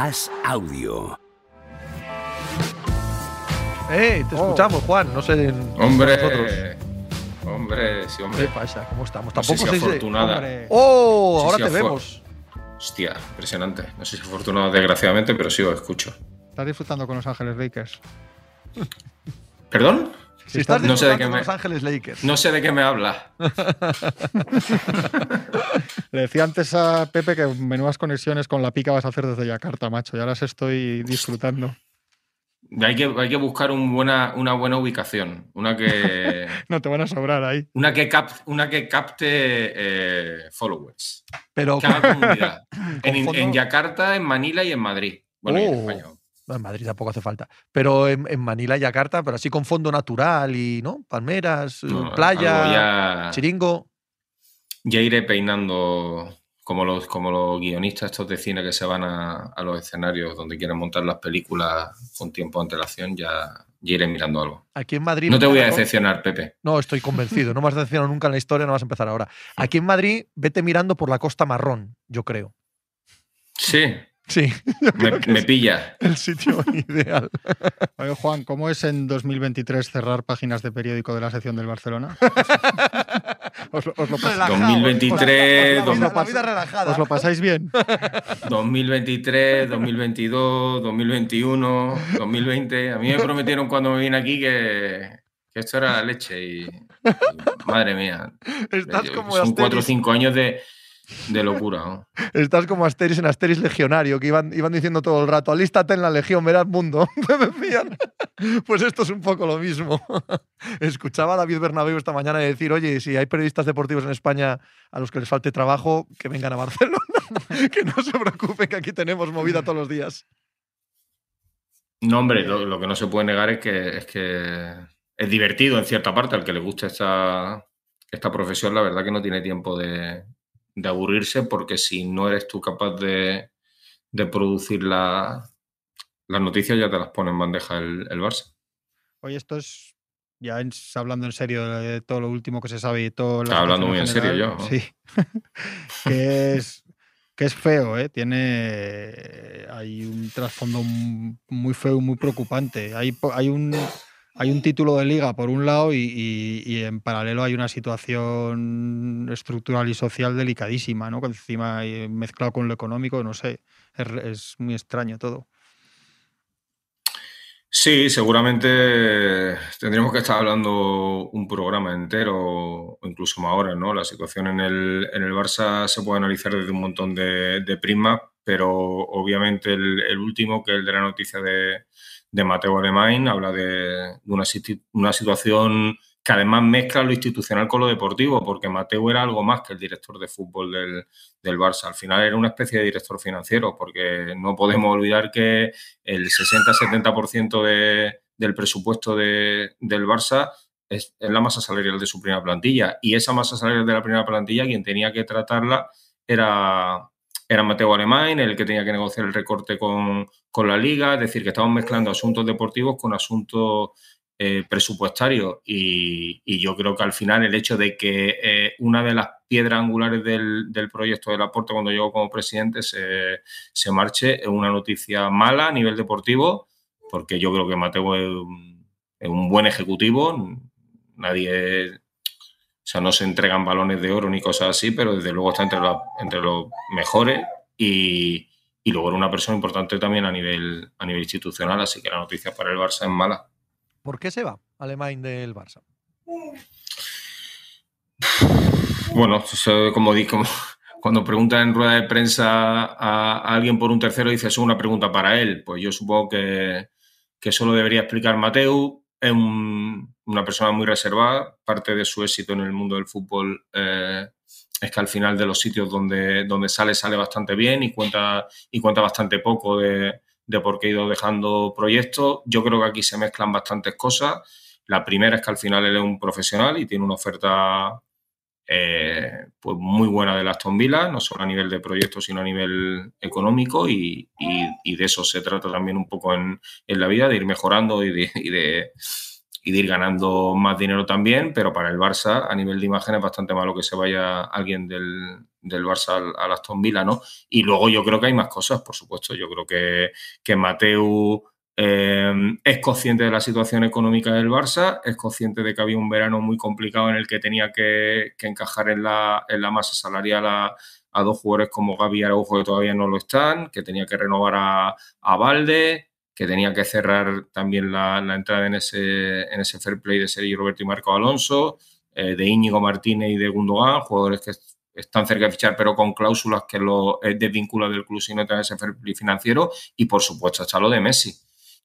As Audio. ¡Eh! Te Oh. escuchamos, Juan. No sé. Hombre, nosotros. hombre, sí, ¿Qué hombre. pasa? ¿Cómo estamos? No sé si Tampoco sé si- afortunada. ¡Oh! Sí, ahora sí, te afor- vemos. Hostia, impresionante. No sé si afortunado desgraciadamente, pero sí os escucho. Estás disfrutando con Los Ángeles Lakers. ¿Perdón? Si estás no sé de qué me- Los Ángeles Lakers. No sé de qué me habla. Le decía antes a Pepe que menudas conexiones con la pica vas a hacer desde Yakarta, macho. Ya las estoy disfrutando. Hay que, hay que buscar un buena, una buena ubicación. Una que, No te van a sobrar ahí. una que, cap- una que capte eh, followers. Pero comunidad. en, en Yakarta, en Manila y en Madrid. Bueno, y en Oh. España. En Madrid tampoco hace falta. Pero en, en Manila y Yakarta, pero así con fondo natural y, ¿no? Palmeras, No, playa, ya, chiringo. ya iré peinando como los, como los guionistas estos de cine que se van a, a los escenarios donde quieren montar las películas con tiempo de antelación, ya, ya iré mirando algo. Aquí en Madrid. No te voy a decepcionar, Pepe. No, estoy convencido. No me has decepcionado nunca en la historia, no vas a empezar ahora. Aquí en Madrid, vete mirando por la costa marrón, yo creo. Sí, Sí, me, me pilla. el sitio ideal. Oye, Juan, ¿cómo es en 2023 cerrar páginas de periódico de la sección del Barcelona? os, lo- os lo pas- Relajado. 2023, La vida- dos- la vida relajada. ¿Os lo pasáis bien? 2023, 2022, 2021, 2020. A mí me prometieron cuando me vine aquí que, que esto era la leche y, y madre mía. Estás Yo- como son cuatro o cinco años de, de locura. ¿no? estás como Asteris en Asteris Legionario, que iban, iban diciendo todo el rato, alístate en la Legión, verás mundo. Decían. Pues esto es un poco lo mismo. Escuchaba a David Bernabéu esta mañana decir, oye, si hay periodistas deportivos en España a los que les falte trabajo, que vengan a Barcelona. que no se preocupen, que aquí tenemos movida todos los días. No, hombre, lo, lo que no se puede negar es que, es que es divertido en cierta parte. Al que le gusta esta, esta profesión, la verdad que no tiene tiempo de, de aburrirse porque si no eres tú capaz de, de producir la- las noticias, ya te las pone en bandeja el, el Barça. Oye, esto es. Ya en- hablando en serio de todo lo último que se sabe y todo. Estaba hablando muy en serio yo, ¿no? Sí. que, es, que es feo, ¿eh? Tiene. Hay un trasfondo muy feo y muy preocupante. Hay, hay un. Hay un título de liga por un lado y, en paralelo hay una situación estructural y social delicadísima, ¿no? Encima hay mezclado con lo económico, no sé, es, muy extraño todo. Sí, seguramente tendríamos que estar hablando un programa entero o incluso más horas, ¿no? La situación en el, en el Barça se puede analizar desde un montón de, de pero obviamente el, el último, que es el de la noticia de, de Mateo Alemán, habla de, una, una situación que además mezcla lo institucional con lo deportivo, porque Mateo era algo más que el director de fútbol del, del Barça. Al final era una especie de director financiero, porque no podemos olvidar que el 60-70% de, del presupuesto de- del Barça es la masa salarial de su primera plantilla. Y esa masa salarial de la primera plantilla, quien tenía que tratarla era, era Mateo Alemán, el que tenía que negociar el recorte con, con la liga. Es decir, que estaban mezclando asuntos deportivos con asuntos eh, presupuestarios. Y, yo creo que al final el hecho de que eh, una de las piedras angulares del, del proyecto del aporte cuando llegó como presidente se, se marche es una noticia mala a nivel deportivo, porque yo creo que Mateo es un, buen ejecutivo. Nadie, sea, no se entregan balones de oro ni cosas así, pero desde luego está entre, la- entre los mejores y, y luego era una persona importante también a nivel, a nivel institucional, así que la noticia para el Barça es mala. ¿Por qué se va Alemán del Barça? Bueno, como como cuando preguntan en rueda de prensa a, a alguien por un tercero, dice, es una pregunta para él. Pues yo supongo que, que eso lo debería explicar Mateu. Es un- una persona muy reservada. Parte de su éxito en el mundo del fútbol eh, es que al final de los sitios donde, donde sale, sale bastante bien y cuenta, y cuenta bastante poco de, de por qué ha ido dejando proyectos. Yo creo que aquí se mezclan bastantes cosas. La primera es que al final él es un profesional y tiene una oferta eh, pues muy buena del Aston Villa, no solo a nivel de proyectos, sino a nivel económico y, y- de eso se trata también un poco en, en la vida, de ir mejorando de, y de, y de ir ganando más dinero también, pero para el Barça a nivel de imagen es bastante malo que se vaya alguien del, del Barça al, Aston Villa, ¿no? Y luego yo creo que hay más cosas, por supuesto. Yo creo que, que Mateu eh, es consciente de la situación económica del Barça, es consciente de que había un verano muy complicado en el que tenía que, encajar en la, en la, masa salarial a, dos jugadores como Gaby y Araujo que todavía no lo están, que tenía que renovar a, a Valde, que tenía que cerrar también la, entrada en ese, en ese fair play de Sergio Roberto y Marco Alonso, eh, de Íñigo Martínez y de Gundogan, jugadores que están cerca de fichar, pero con cláusulas que lo eh, desvinculan del club si no tienen ese fair play financiero, y por supuesto hasta lo de Messi.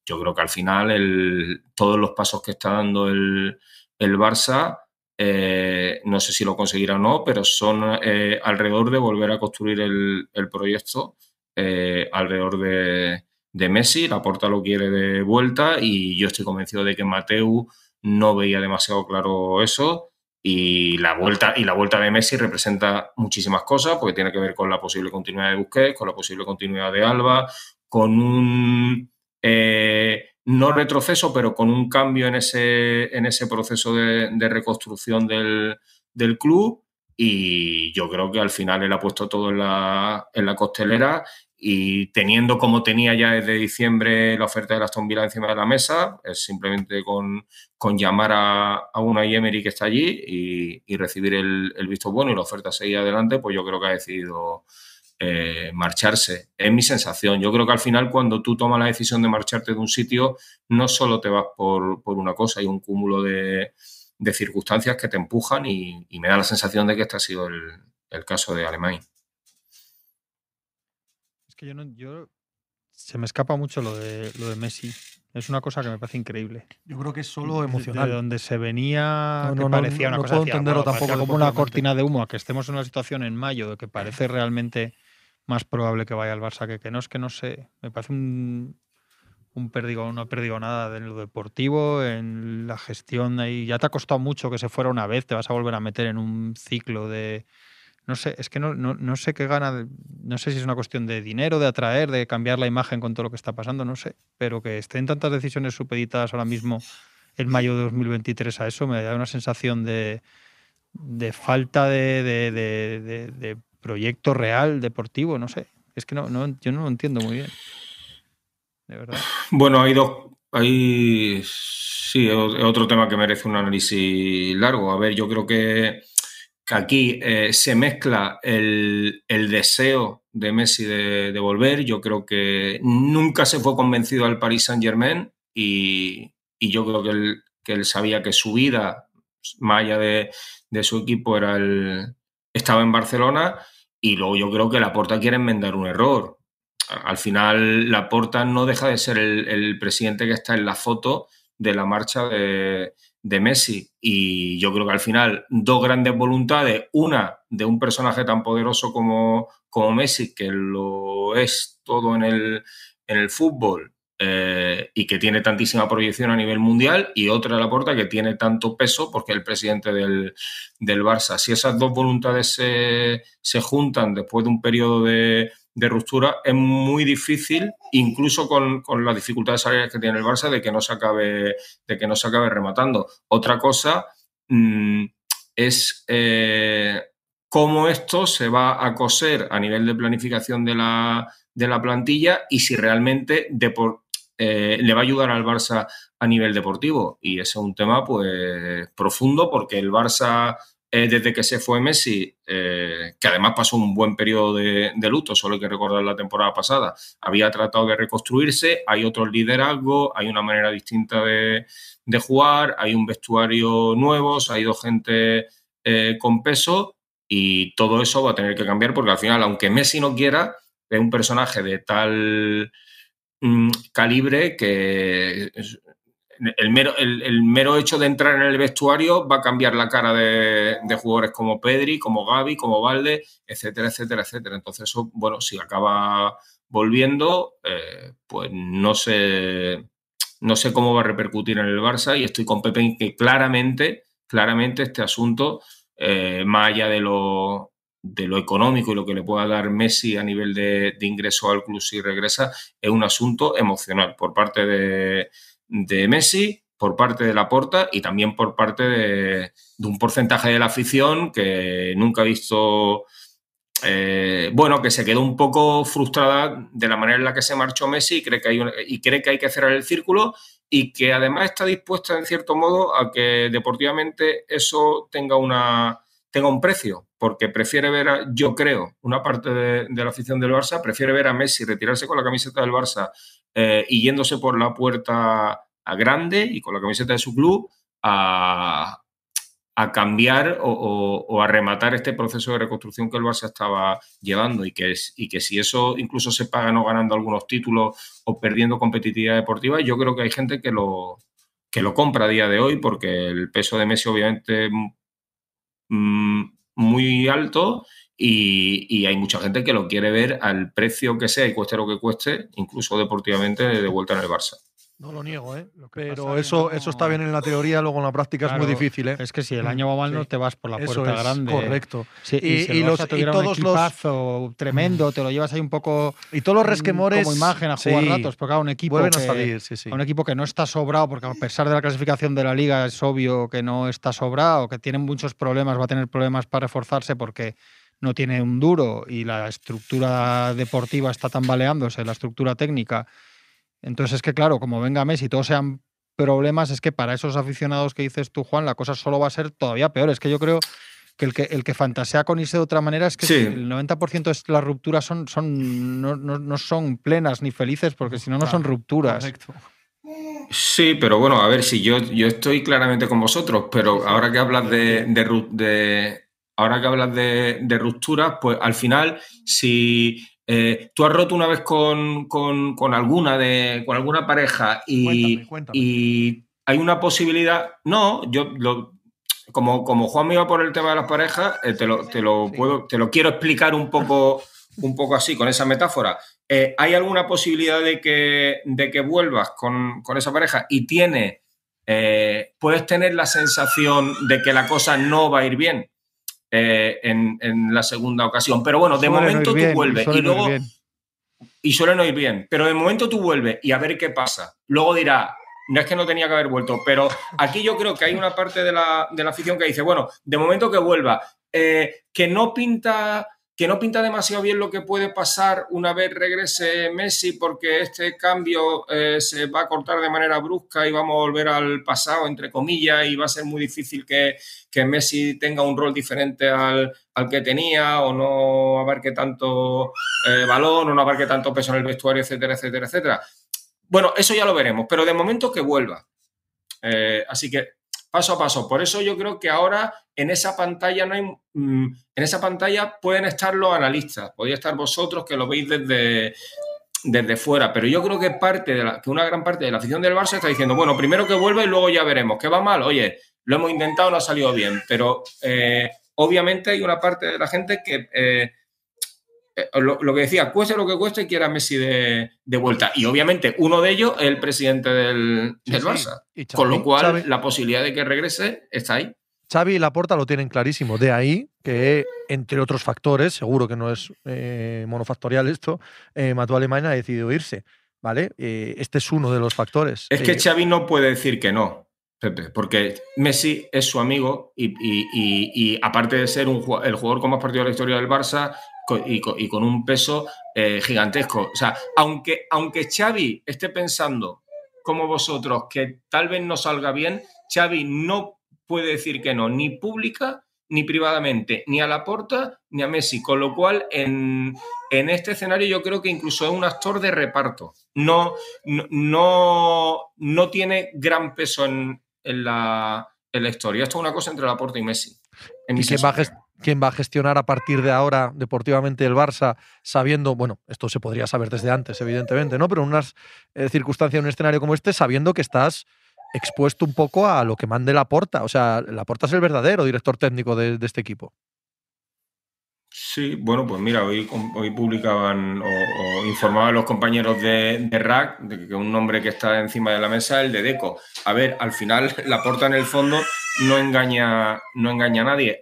Yo creo que al final todos los pasos que está dando el, el Barça, eh, no sé si lo conseguirá o no, pero son alrededor de volver a construir el proyecto, alrededor de, de Messi, la porta lo quiere de vuelta y yo estoy convencido de que Mateu no veía demasiado claro eso y la vuelta y la vuelta de Messi representa muchísimas cosas porque tiene que ver con la posible continuidad de Busquets, con la posible continuidad de Alba, con un eh, no retroceso, pero con un cambio en ese, en ese proceso de, reconstrucción del, del, club. Y yo creo que al final él ha puesto todo en la, en la costelera y teniendo como tenía ya desde diciembre la oferta de Aston Villa encima de la mesa, es simplemente con, llamar a, a una Emery que está allí y, recibir el, visto bueno y la oferta seguir adelante, pues yo creo que ha decidido eh, marcharse. Es mi sensación. Yo creo que al final cuando tú tomas la decisión de marcharte de un sitio, no solo te vas por, una cosa, hay un cúmulo de, circunstancias que te empujan y, me da la sensación de que este ha sido el, el caso de Alemania que yo no. Yo, se me escapa mucho lo de, lo de Messi. Es una cosa que me parece increíble. Yo creo que es solo emocional. De, donde se venía, que parecía una cosa. tampoco como una cortina de humo, a que estemos en una situación en mayo de que parece realmente más probable que vaya al Barça que que no es que no sé. Me parece un, un perdido, no ha perdido nada en lo deportivo, en la gestión ahí. Ya te ha costado mucho que se fuera una vez, te vas a volver a meter en un ciclo de no sé, es que no, no, sé qué gana, no sé si es una cuestión de dinero, de atraer, de cambiar la imagen con todo lo que está pasando, no sé, pero que estén tantas decisiones supeditadas ahora mismo en mayo de 2023 a eso me da una sensación de, de falta de, de, proyecto real deportivo, no sé, es que no, no, yo no lo entiendo muy bien, de verdad. Bueno, hay dos, hay, sí, otro tema que merece un análisis largo, a ver, yo creo que que aquí eh, se mezcla el, deseo de Messi de, volver. Yo creo que nunca se fue convencido al Paris Saint Germain y, yo creo que él, que él, sabía que su vida, más allá de, su equipo, era el, estaba en Barcelona y luego yo creo que Laporta quiere enmendar un error. Al final, Laporta no deja de ser el presidente que está en la foto de la marcha de, de Messi. Y yo creo que al final dos grandes voluntades, una de un personaje tan poderoso como, como Messi, que lo es todo en el, en el fútbol eh, y que tiene tantísima proyección a nivel mundial, y otra la puerta que tiene tanto peso porque es el presidente del, del Barça. Si esas dos voluntades se, se juntan después de un periodo de de ruptura es muy difícil, incluso con, las dificultades salariales que tiene el Barça, de que no se acabe, de que no se acabe rematando. Otra cosa mm, es eh, cómo esto se va a coser a nivel de planificación de la, de la plantilla y si realmente eh, le va a ayudar al Barça a nivel deportivo. Y ese es un tema pues profundo porque el Barça eh, desde que se fue Messi, eh, que además pasó un buen periodo de, luto, solo hay que recordar la temporada pasada, había tratado de reconstruirse, hay otros liderazgos, hay una manera distinta de, jugar, hay un vestuario nuevo, se ha ido gente eh, con peso y todo eso va a tener que cambiar porque al final, aunque Messi no quiera, es un personaje de tal mm, calibre que el mero, el, mero, hecho de entrar en el vestuario va a cambiar la cara de, jugadores como Pedri, como Gaby, como Valde, etcétera, etcétera, etcétera. Entonces, eso, bueno, si acaba volviendo, eh, pues no sé, no sé cómo va a repercutir en el Barça y estoy con Pepe en que claramente, claramente este asunto, eh, más allá de lo, de lo económico y lo que le pueda dar Messi a nivel de, de ingreso al club si regresa, es un asunto emocional por parte de de Messi por parte de la porta y también por parte de, un porcentaje de la afición que nunca ha visto, eh, bueno, que se quedó un poco frustrada de la manera en la que se marchó Messi y cree que hay, y cree que, hay que cerrar el círculo y que además está dispuesta en cierto modo a que deportivamente eso tenga una tenga un precio, porque prefiere ver, a, yo creo, una parte de, la afición del Barça, prefiere ver a Messi retirarse con la camiseta del Barça eh, y yéndose por la puerta a grande y con la camiseta de su club a, cambiar o, a rematar este proceso de reconstrucción que el Barça estaba llevando y que, es, y que si eso incluso se paga no ganando algunos títulos o perdiendo competitividad deportiva, yo creo que hay gente que lo, que lo compra a día de hoy porque el peso de Messi obviamente Mm, muy alto y, hay mucha gente que lo quiere ver al precio que sea y cueste lo que cueste, incluso deportivamente, de vuelta en el Barça. No lo niego, ¿eh? pero eso, eso está bien en la teoría, luego en la práctica es muy difícil. ¿eh? Es que si el año va mal no te vas por la puerta grande. Correcto. y, los, y todos los tremendo, te lo llevas ahí un poco y todos los resquemores como imagen a jugar ratos, porque un equipo que, a salir, un equipo que no está sobrado, porque a pesar de la clasificación de la liga es obvio que no está sobrado, que tiene muchos problemas, va a tener problemas para reforzarse porque no tiene un duro y la estructura deportiva está tambaleándose, la estructura técnica entonces es que, claro, como venga Messi y todos sean problemas, es que para esos aficionados que dices tú, Juan, la cosa solo va a ser todavía peor. Es que yo creo que el que, el que fantasea con irse de otra manera es que el 90% de las rupturas son, son, no, son plenas ni felices, porque si no, no son rupturas. Sí, pero bueno, a ver, si yo, yo estoy claramente con vosotros, pero ahora que hablas de, de, ahora que hablas de, de rupturas, pues al final, si eh, ¿Tú has roto una vez con, alguna de con alguna pareja y, y, hay una posibilidad? No, yo como, como Juan me iba por el tema de las parejas, eh, te, lo, te, lo puedo, te lo quiero explicar un poco, un poco así, con esa metáfora. Eh, ¿Hay alguna posibilidad de que, de que vuelvas con, esa pareja y tiene, puedes tener la sensación de que la cosa no va a ir bien? Eh, en, la segunda ocasión. Pero bueno, de momento tú vuelves y luego. Y suele no ir bien, pero de momento tú vuelves y a ver qué pasa. Luego dirá, no es que no tenía que haber vuelto, pero aquí yo creo que hay una parte de la, de la afición que dice, bueno, de momento que vuelva, eh, que no pinta que no pinta demasiado bien lo que puede pasar una vez regrese Messi porque este cambio eh, se va a cortar de manera brusca y vamos a volver al pasado, entre comillas, y va a ser muy difícil que, Messi tenga un rol diferente al, que tenía o no abarque tanto eh, balón o no abarque tanto peso en el vestuario, etcétera, etcétera, etcétera. Bueno, eso ya lo veremos, pero de momento que vuelva. Eh, así que paso a paso. Por eso yo creo que ahora en esa pantalla no hay, mm, en esa pantalla pueden estar los analistas, podéis estar vosotros que lo veis desde, desde fuera, pero yo creo que parte de la, que una gran parte de la afición del Barça está diciendo, bueno, primero que vuelva y luego ya veremos, ¿qué va mal? Oye, lo hemos intentado, no ha salido bien, pero eh, obviamente hay una parte de la gente que eh, eh, lo, que decía, cueste lo que cueste, quiera Messi de, vuelta. Y obviamente uno de ellos es el presidente del, Barça. con lo cual la posibilidad de que regrese está ahí. Xavi y Laporta lo tienen clarísimo. De ahí que, entre otros factores, seguro que no es eh, monofactorial esto, eh, Matú Alemania ha decidido irse. ¿Vale? Eh, este es uno de los factores. Es que Xavi no puede decir que no, Pepe, porque Messi es su amigo y, aparte de ser un, el jugador con más partido de la historia del Barça, y con, un peso gigantesco. O sea, aunque, aunque Xavi esté pensando como vosotros que tal vez no salga bien, Xavi no puede decir que no, ni pública ni privadamente, ni a Laporta ni a Messi, con lo cual en, este escenario yo creo que incluso es un actor de reparto. No, no, no, tiene gran peso en, la, historia. Esto es una cosa entre Laporta y Messi. ¿Y quién va, quién va, a gestionar a partir de ahora deportivamente el Barça, sabiendo, bueno, esto se podría saber desde antes, evidentemente, ¿no? Pero en unas eh, circunstancias, en un escenario como este, sabiendo que estás expuesto un poco a lo que mande la porta. O sea, la porta es el verdadero director técnico de, este equipo. Sí, bueno, pues mira, hoy, publicaban o, informaban los compañeros de, de, RAC de que un nombre que está encima de la mesa es el de Deco. A ver, al final la porta en el fondo no engaña, no engaña a nadie.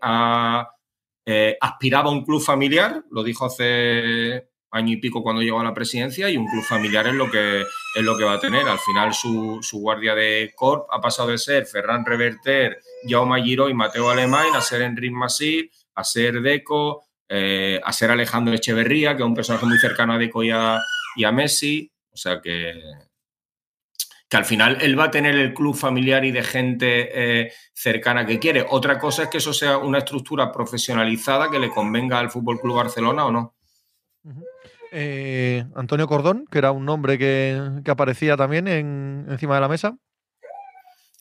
Eh, aspiraba a un club familiar, lo dijo hace año y pico cuando llegó a la presidencia, y un club familiar es lo que, es lo que va a tener. Al final su, guardia de Corp ha pasado de ser Ferran Reverter, Jaume Giro y Mateo Alemán a ser Enric Masí, a ser Deco, eh, a ser Alejandro Echeverría, que es un personaje muy cercano a Deco y a, Messi. O sea que, que al final él va a tener el club familiar y de gente eh, cercana que quiere. Otra cosa es que eso sea una estructura profesionalizada que le convenga al Fútbol Club Barcelona o no. Eh, Antonio Cordón, que era un nombre que, aparecía también encima de la mesa.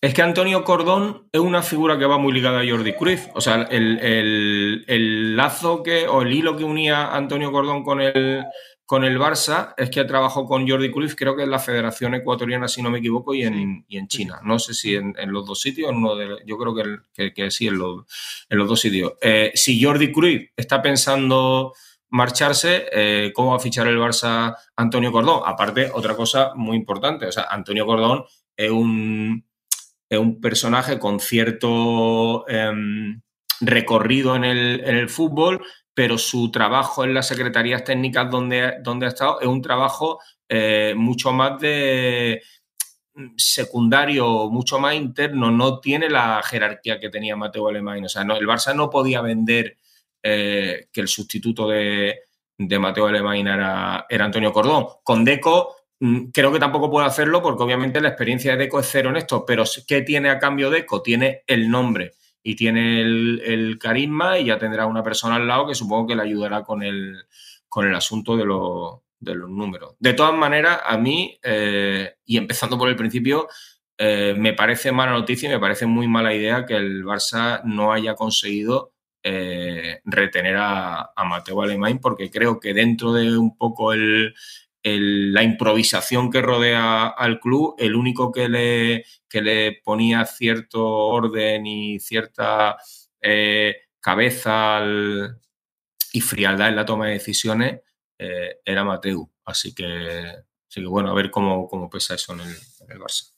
Es que Antonio Cordón es una figura que va muy ligada a Jordi Cruz. O sea, el, lazo que, o el hilo que unía Antonio Cordón con el, con el Barça es que trabajó con Jordi Cruz, creo que en la Federación Ecuatoriana, si no me equivoco, y en, en China. No sé si en, los dos sitios, en uno de, yo creo que, que, sí, en los, en los dos sitios. Eh, si Jordi Cruz está pensando marcharse, eh, ¿cómo va a fichar el Barça Antonio Cordón? Aparte, otra cosa muy importante, o sea, Antonio Cordón es un, es un personaje con cierto em, recorrido en el, fútbol, pero su trabajo en las secretarías técnicas donde, donde ha estado es un trabajo eh, mucho más de secundario, mucho más interno, no tiene la jerarquía que tenía Mateo Alemán. O sea, no, el Barça no podía vender eh, que el sustituto de, Mateo Alemán era, Antonio Cordón. Con Deco mm, creo que tampoco puede hacerlo porque obviamente la experiencia de Deco es cero en esto, pero ¿qué tiene a cambio Deco? Tiene el nombre y tiene el, carisma y ya tendrá una persona al lado que supongo que le ayudará con el, con el asunto de, los números. De todas maneras, a mí, eh, y empezando por el principio, eh, me parece mala noticia y me parece muy mala idea que el Barça no haya conseguido eh, retener a, Mateo Alemán porque creo que dentro de un poco la improvisación que rodea al club, el único que le, le ponía cierto orden y cierta eh, cabeza y frialdad en la toma de decisiones eh, era Mateo. Así que, así bueno, a ver cómo, cómo pesa eso en el, en el Barça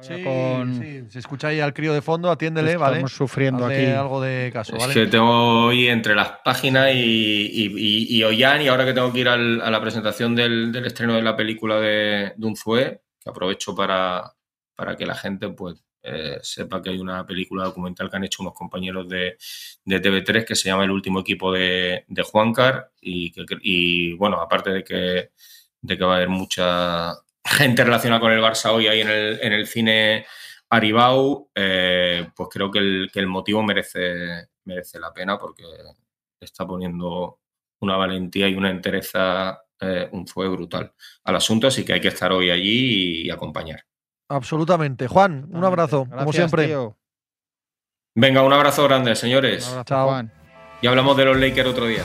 sí, con. se escucha ahí al crío de fondo, atiéndele, ¿vale? Estamos sufriendo aquí. algo de caso, ¿vale? Es que tengo hoy entre las páginas y, y, y, Ollán, y ahora que tengo que ir a la presentación del, estreno de la película de Dunfue, que aprovecho para, para que la gente pues eh, sepa que hay una película documental que han hecho unos compañeros de, de TV3 que se llama El último equipo de, de Juancar y, que, y bueno, aparte de que, de que va a haber mucha gente relacionada con el Barça hoy ahí en el, en el cine Aribau, eh, pues creo que el, que el, motivo merece, merece la pena porque está poniendo una valentía y una entereza, eh, un fue brutal al asunto, así que hay que estar hoy allí y, acompañar. Absolutamente. Juan, un abrazo, como siempre. Venga, un abrazo grande, señores. Chao. Juan. Y hablamos de los Lakers otro día.